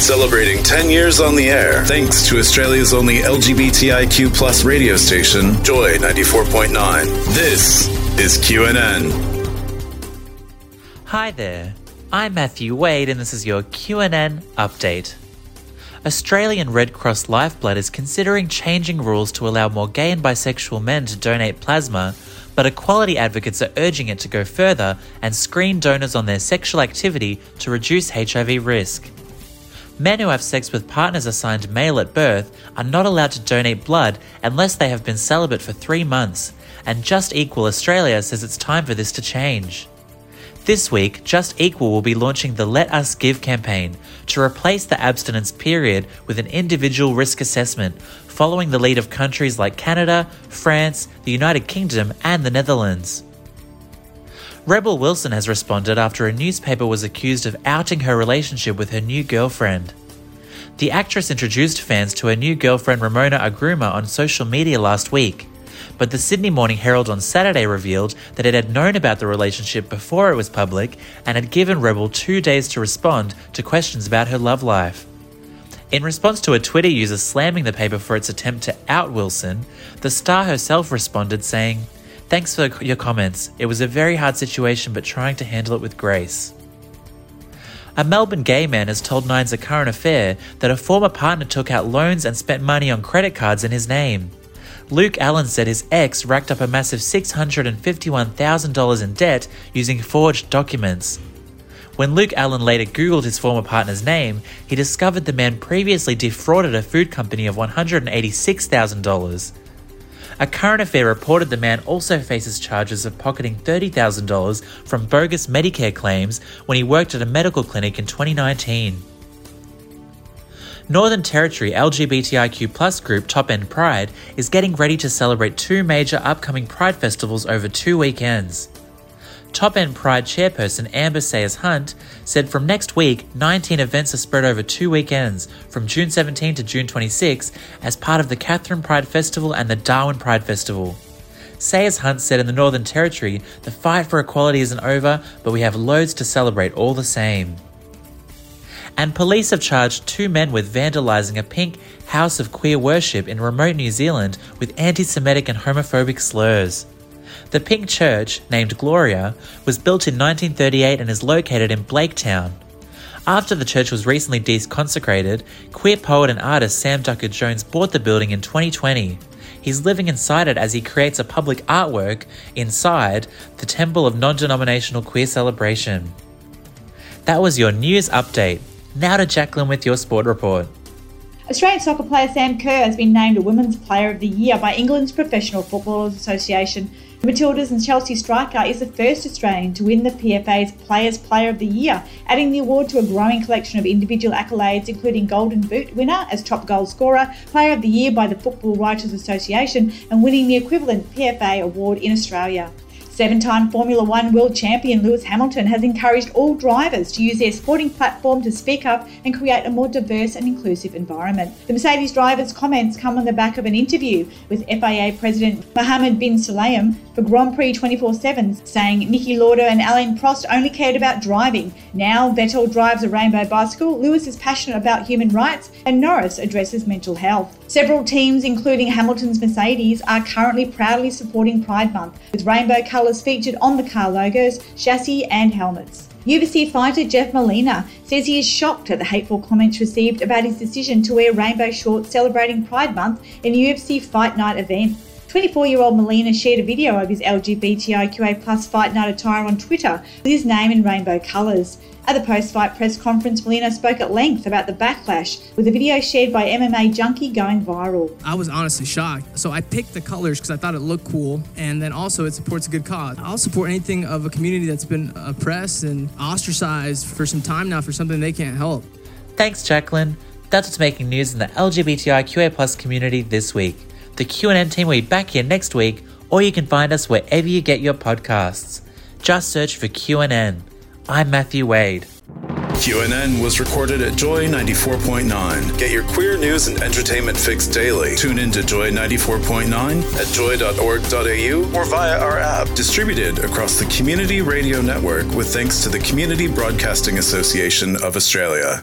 Celebrating 10 years on the air, thanks to Australia's only LGBTIQ plus radio station, Joy 94.9. This is QNN. Hi there. I'm Matthew Wade and this is your QNN update. Australian Red Cross Lifeblood is considering changing rules to allow more gay and bisexual men to donate plasma, but equality advocates are urging it to go further and screen donors on their sexual activity to reduce HIV risk. Men who have sex with partners assigned male at birth are not allowed to donate blood unless they have been celibate for three months, and Just Equal Australia says it's time for this to change. This week, Just Equal will be launching the Let Us Give campaign to replace the abstinence period with an individual risk assessment, following the lead of countries like Canada, France, the United Kingdom, and the Netherlands. Rebel Wilson has responded after a newspaper was accused of outing her relationship with her new girlfriend. The actress introduced fans to her new girlfriend Ramona Agruma on social media last week, but the Sydney Morning Herald on Saturday revealed that it had known about the relationship before it was public and had given Rebel two days to respond to questions about her love life. In response to a Twitter user slamming the paper for its attempt to out Wilson, the star herself responded saying, Thanks for your comments. It was a very hard situation, but trying to handle it with grace. A Melbourne gay man has told Nine's A Current Affair that a former partner took out loans and spent money on credit cards in his name. Luke Allen said his ex racked up a massive $651,000 in debt using forged documents. When Luke Allen later Googled his former partner's name, he discovered the man previously defrauded a food company of $186,000. A current affair reported the man also faces charges of pocketing $30,000 from bogus Medicare claims when he worked at a medical clinic in 2019. Northern Territory LGBTIQ group Top End Pride is getting ready to celebrate two major upcoming Pride festivals over two weekends. Top End Pride chairperson Amber Sayers Hunt said from next week, 19 events are spread over two weekends, from June 17 to June 26, as part of the Katherine Pride Festival and the Darwin Pride Festival. Sayers Hunt said in the Northern Territory, the fight for equality isn't over, but we have loads to celebrate all the same. And police have charged two men with vandalising a pink house of queer worship in remote New Zealand with anti Semitic and homophobic slurs. The Pink Church, named Gloria, was built in 1938 and is located in Blaketown. After the church was recently deconsecrated, queer poet and artist Sam Duckor Jones bought the building in 2020. He's living inside it as he creates a public artwork inside the Temple of Non Denominational Queer Celebration. That was your news update. Now to Jacqueline with your sport report. Australian soccer player Sam Kerr has been named a Women's Player of the Year by England's Professional Footballers Association Matildas and Chelsea striker is the first Australian to win the PFA's Players Player of the Year, adding the award to a growing collection of individual accolades, including Golden Boot winner as top goal scorer, Player of the Year by the Football Writers Association, and winning the equivalent PFA award in Australia. Seven time Formula One world champion Lewis Hamilton has encouraged all drivers to use their sporting platform to speak up and create a more diverse and inclusive environment. The Mercedes driver's comments come on the back of an interview with FIA President Mohammed bin Sulayem for Grand Prix 24 7, saying Niki Lauda and Alain Prost only cared about driving. Now Vettel drives a rainbow bicycle, Lewis is passionate about human rights, and Norris addresses mental health. Several teams, including Hamilton's Mercedes, are currently proudly supporting Pride Month, with rainbow colours featured on the car logos, chassis, and helmets. UFC fighter Jeff Molina says he is shocked at the hateful comments received about his decision to wear rainbow shorts celebrating Pride Month in a UFC Fight Night event. 24 year old Molina shared a video of his LGBTIQA plus fight night attire on Twitter with his name in rainbow colours. At the post fight press conference, Molina spoke at length about the backlash, with a video shared by MMA Junkie going viral. I was honestly shocked. So I picked the colors because I thought it looked cool, and then also it supports a good cause. I'll support anything of a community that's been oppressed and ostracized for some time now for something they can't help. Thanks, Jacqueline. That's what's making news in the LGBTIQA plus community this week. The QNN team will be back here next week, or you can find us wherever you get your podcasts. Just search for QNN. I'm Matthew Wade. QNN was recorded at Joy 94.9. Get your queer news and entertainment fix daily. Tune in to Joy 94.9 at joy.org.au or via our app. Distributed across the Community Radio Network with thanks to the Community Broadcasting Association of Australia.